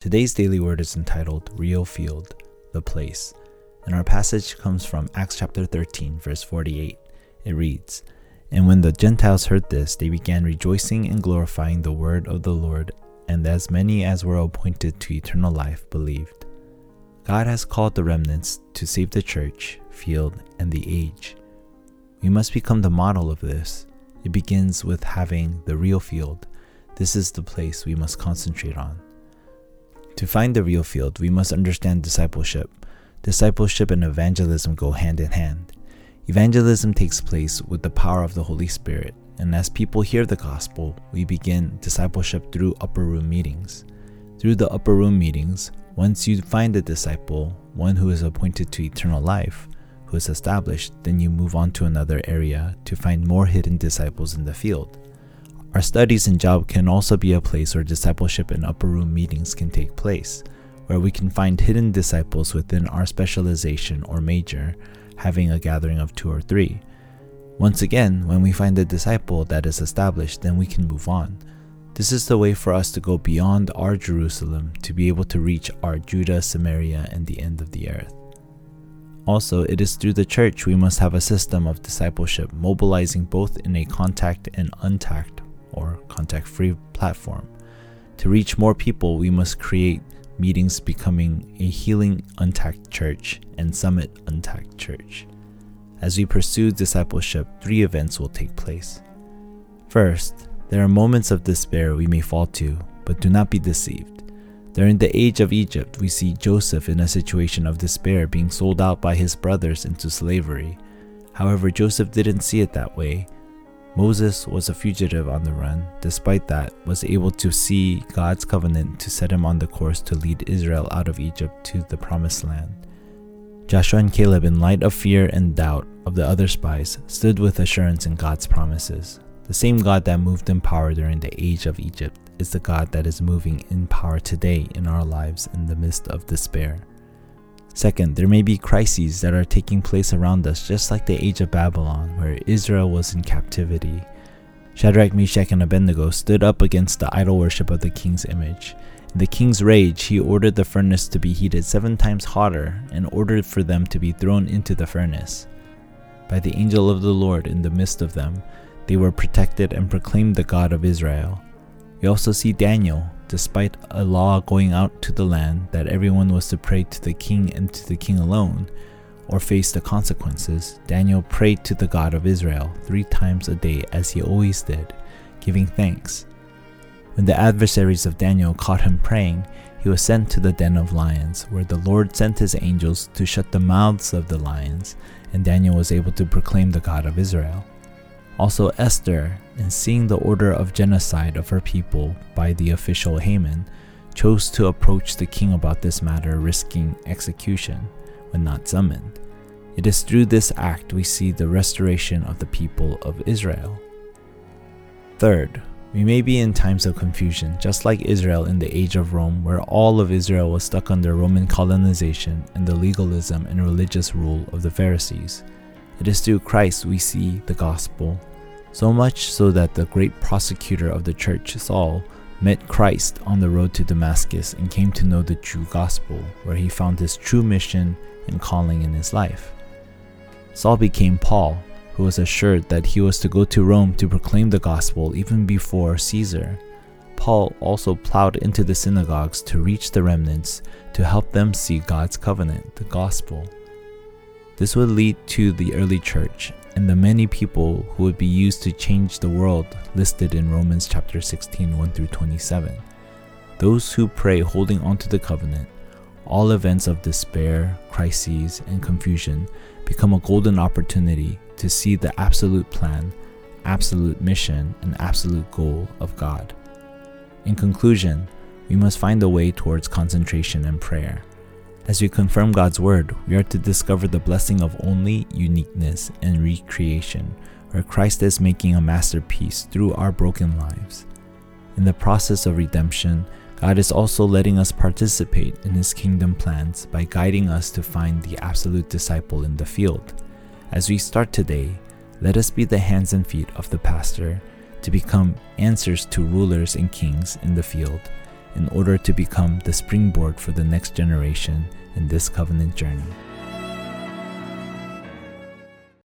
Today's daily word is entitled Real Field, the Place, and our passage comes from Acts chapter 13, verse 48. It reads, And when the Gentiles heard this, they began rejoicing and glorifying the word of the Lord, and as many as were appointed to eternal life believed. God has called the remnants to save the church, field, and the age. We must become the model of this. It begins with having the real field. This is the place we must concentrate on. To find the real field, we must understand discipleship. Discipleship and evangelism go hand in hand. Evangelism takes place with the power of the Holy Spirit, and as people hear the gospel, we begin discipleship through upper room meetings. Through the upper room meetings, once you find a disciple, one who is appointed to eternal life, who is established, then you move on to another area to find more hidden disciples in the field. Our studies and job can also be a place where discipleship and upper room meetings can take place, where we can find hidden disciples within our specialization or major, having a gathering of two or three. Once again, when we find a disciple that is established, then we can move on. This is the way for us to go beyond our Jerusalem to be able to reach our Judea, Samaria, and the end of the earth. Also, it is through the church we must have a system of discipleship mobilizing both in a contact and untact or contact free platform. To reach more people, we must create meetings becoming a Healing Untact Church and Summit Untact Church. As we pursue discipleship, three events will take place. First, there are moments of despair we may fall to, but do not be deceived. During the age of Egypt, we see Joseph in a situation of despair being sold out by his brothers into slavery. However, Joseph didn't see it that way Moses was a fugitive on the run, despite that, was able to see God's covenant to set him on the course to lead Israel out of Egypt to the promised land. Joshua and Caleb, in light of fear and doubt of the other spies, stood with assurance in God's promises. The same God that moved in power during the age of Egypt is the God that is moving in power today in our lives in the midst of despair. Second, there may be crises that are taking place around us, just like the age of Babylon, where Israel was in captivity. Shadrach, Meshach, and Abednego stood up against the idol worship of the king's image. In the king's rage, he ordered the furnace to be heated seven times hotter and ordered for them to be thrown into the furnace. By the angel of the Lord in the midst of them, they were protected and proclaimed the God of Israel. We also see Daniel, despite a law going out to the land that everyone was to pray to the king and to the king alone, or face the consequences, Daniel prayed to the God of Israel three times a day as he always did, giving thanks. When the adversaries of Daniel caught him praying, he was sent to the den of lions, where the Lord sent his angels to shut the mouths of the lions, and Daniel was able to proclaim the God of Israel. Also, Esther, in seeing the order of genocide of her people by the official Haman, chose to approach the king about this matter, risking execution when not summoned. It is through this act we see the restoration of the people of Israel. Third, we may be in times of confusion, just like Israel in the age of Rome, where all of Israel was stuck under Roman colonization and the legalism and religious rule of the Pharisees. It is through Christ we see the gospel so much so that the great prosecutor of the church, Saul, met Christ on the road to Damascus and came to know the true gospel, where he found his true mission and calling in his life. Saul became Paul, who was assured that he was to go to Rome to proclaim the gospel even before Caesar. Paul also plowed into the synagogues to reach the remnants to help them see God's covenant, the gospel. This would lead to the early church and the many people who would be used to change the world listed in Romans chapter 16 1 through 27. Those who pray holding on to the covenant, all events of despair, crises, and confusion become a golden opportunity to see the absolute plan, absolute mission, and absolute goal of God. In conclusion, we must find a way towards concentration and prayer. As we confirm God's Word, we are to discover the blessing of only uniqueness and recreation, where Christ is making a masterpiece through our broken lives. In the process of redemption, God is also letting us participate in His kingdom plans by guiding us to find the absolute disciple in the field. As we start today, let us be the hands and feet of the pastor to become answers to rulers and kings in the field in order to become the springboard for the next generation in this covenant journey.